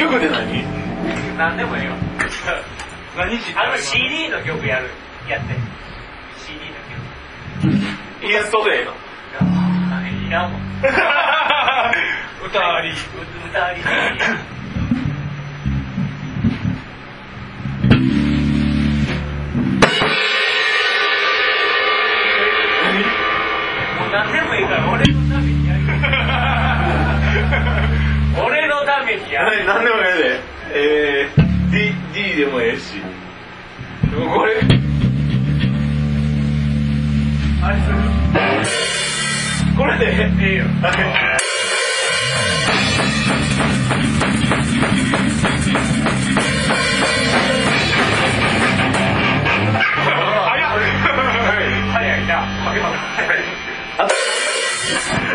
曲で何？何でもいいよ何時あの CD の曲やるやって。CD の曲。インストでええの？いらんもん 歌あり。歌ありこれでええよ。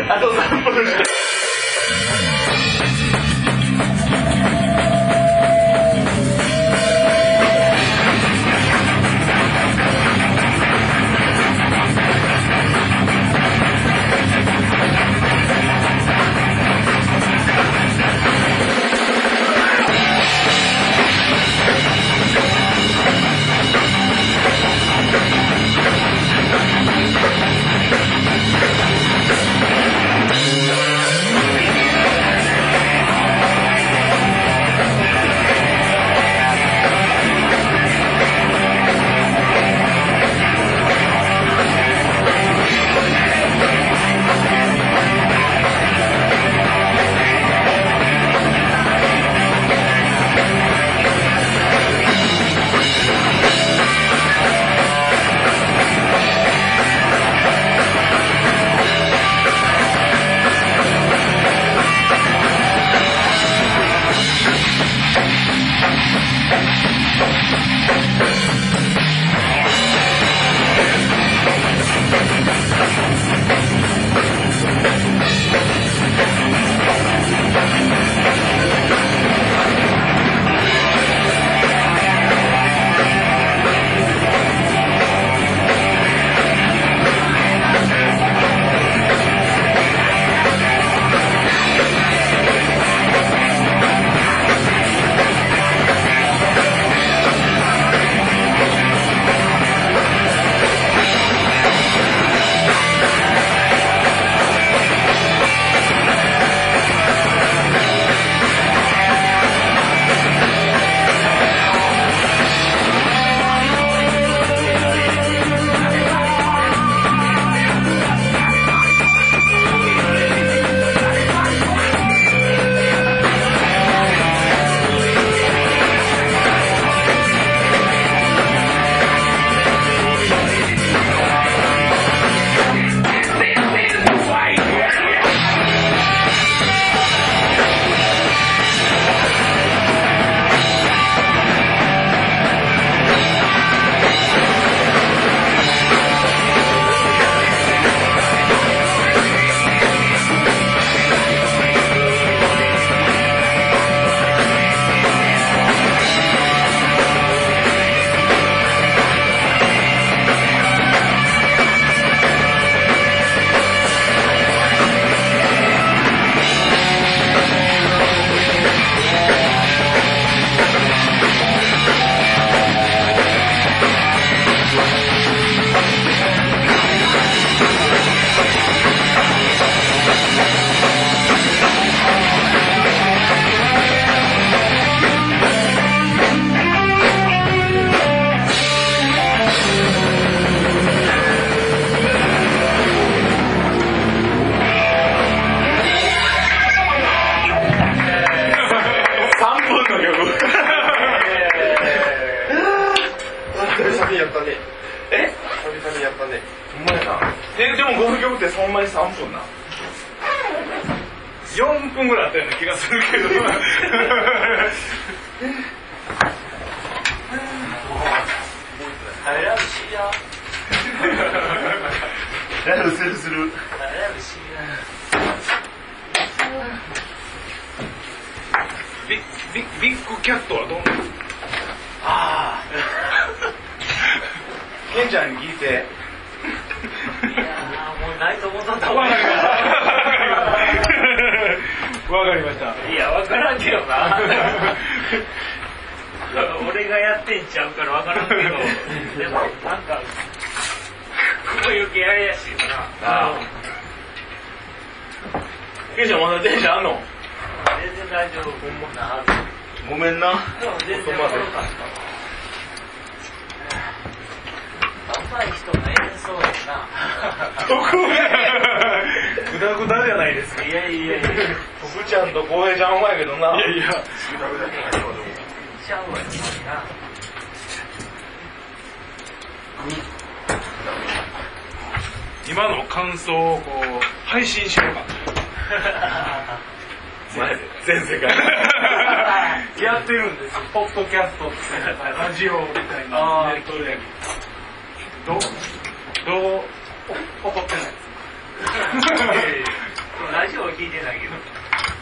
あと3分しかほんまに3分な4分ぐらいあったような気がするけど。るするする誰らも知りや。ビビビッグキャットはどんな？あケンちゃんに聞いてないと思ったわかるわわかりました。いや、わからんけどな。俺がやってんちゃうからわからんけど、でも、なんか、雲行き怪しいよな。あケイちゃんまだ電車あんの？全然大丈夫。ほんまな。ごめんな。でも全然かったわ。若い人の演奏やな。特命ぐだぐだじゃないですか。いやいやいや。福ちゃんと浩平ちゃんうまいけどな。いやいや、ちゃうわよな。今の感想をこう、配信しようか全世界。やってるんですよ。ポッドキャストって、ラジオみたいなネットで。どう、どう、怒ってない。ですラジオは聞い。てない。けど。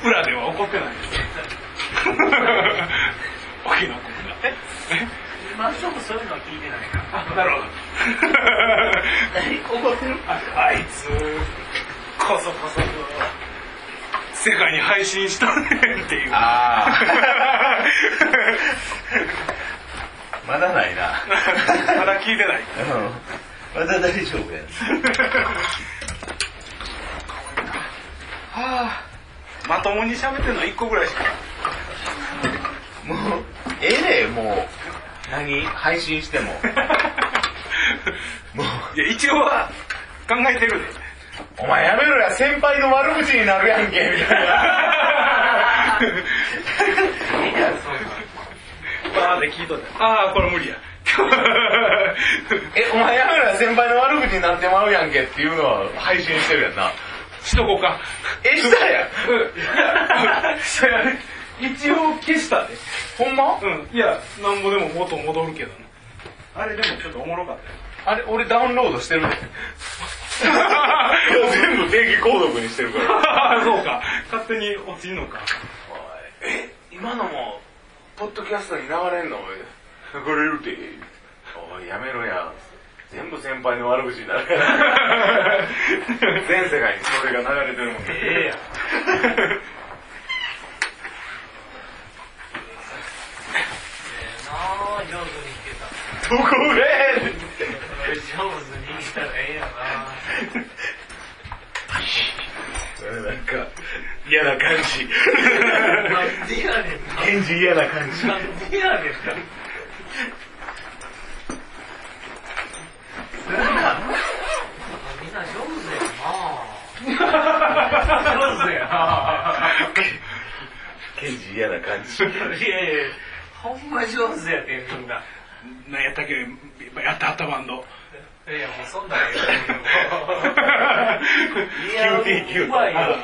裏では怒ってない。です。沖野君が。今んとこそうい。うのは聞い。てない。から。なるほど。何怒ってるああい。つ、こそこそ、世界に配信しとるねってい。う。ああまだないな。まだ聞いてない。うん。まだ大丈夫や。はあ、まともに喋ってるの1個ぐらいしか。もう、ええねもう。何？配信しても。もう、いや、一応は考えてるで。お前やめろや、先輩の悪口になるやんけ、みたいな。いいやん、そういうの。バーって聞いとって。ああ、これ無理や。え、お前やめろや、先輩の悪口になってまうやんけっていうのは配信してるやんな。しとこうか。え、したやん。うん。一応消したで。ほんま？うん。いや、なんぼでも元戻るけどな。あれでもちょっとおもろかったよ。あれ、俺ダウンロードしてるで。全部定期購読にしてるから。そうか。勝手に落ちるのか。え、今のも、ポッドキャストに流れんの？流れるって。おい、やめろや。全部先輩の悪口になるから。全世界にそれが流れてるもん。ええや上手に弾けた。どこへ上手に弾いたらええやなんか、嫌な感じ。な。なんでやねんな。返事嫌な感じ。なんでやねんな。みんな上手やな上手やな返事嫌な感じ。いやいや、ほんま上手やってんみんな。何やったっけやってはったバンド。いや、もうそんなんええよ。いや、うまいよ。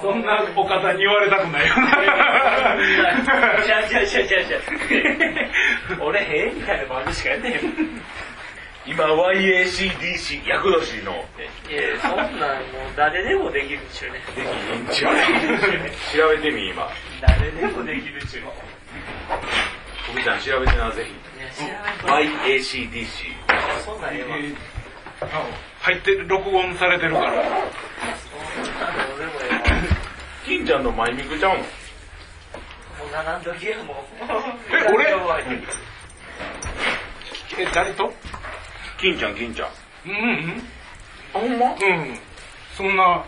そんなお方に言われたくないよな。ちゃうちゃうちゃうちゃうちゃう。俺、へえみたいなバンドしかやってへん。今 YACDC 役年のいや、そんなんもう誰でもできるっちゅうね。できるんちゅう調べてみ今誰でもできるっちゅうね。福ちゃん調べてなぜひ、YACDC そんなんええわ。入ってる、録音されてるから。そんなん俺もええわ。金ちゃんのマイミクちゃうの？もう並んどきやもう。え俺？え、誰と？金ちゃん金ちゃんあうんうん。ほんま？うん。そんな、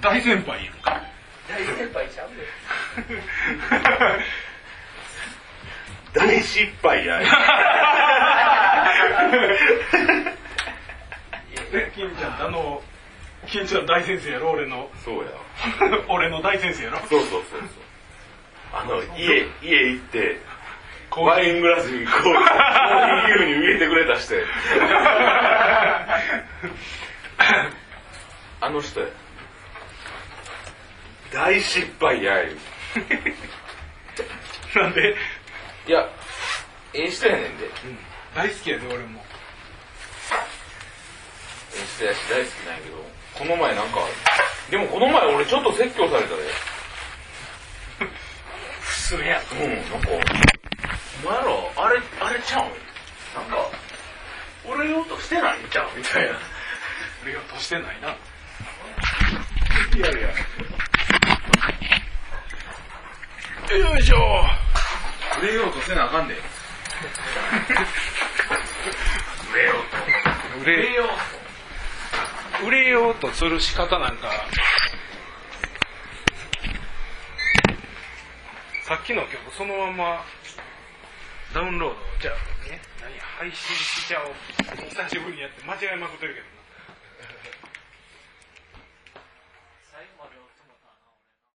大先輩やんか。大先輩ちゃうで。大失敗やえ、金ちゃん、あの、金ちゃん大先生やろ、俺の。そうや。俺の大先生やろ。そうそうそうそう。あの家家行ってワイングラスにこうコーヒー牛乳入れてくれたして あの人や。大失敗や言うなんで、いやええ人やねんで。え大好きやで、俺も。え人やし大好きなんやけどこの前なんかでもこの前俺ちょっと説教されたで。普通や。うんなんか。お前らあれあれちゃう？んなんか俺用としてないんちゃう？みたいな。俺がとしてないな。いやいや。よいしょ。売れようとせなあかんで。売れようと。売れ。よう売れようとする仕方なんか。さっきの曲そのままダウンロードじゃあね何配信しちゃおう。久しぶりにやって間違えまくってるけどな。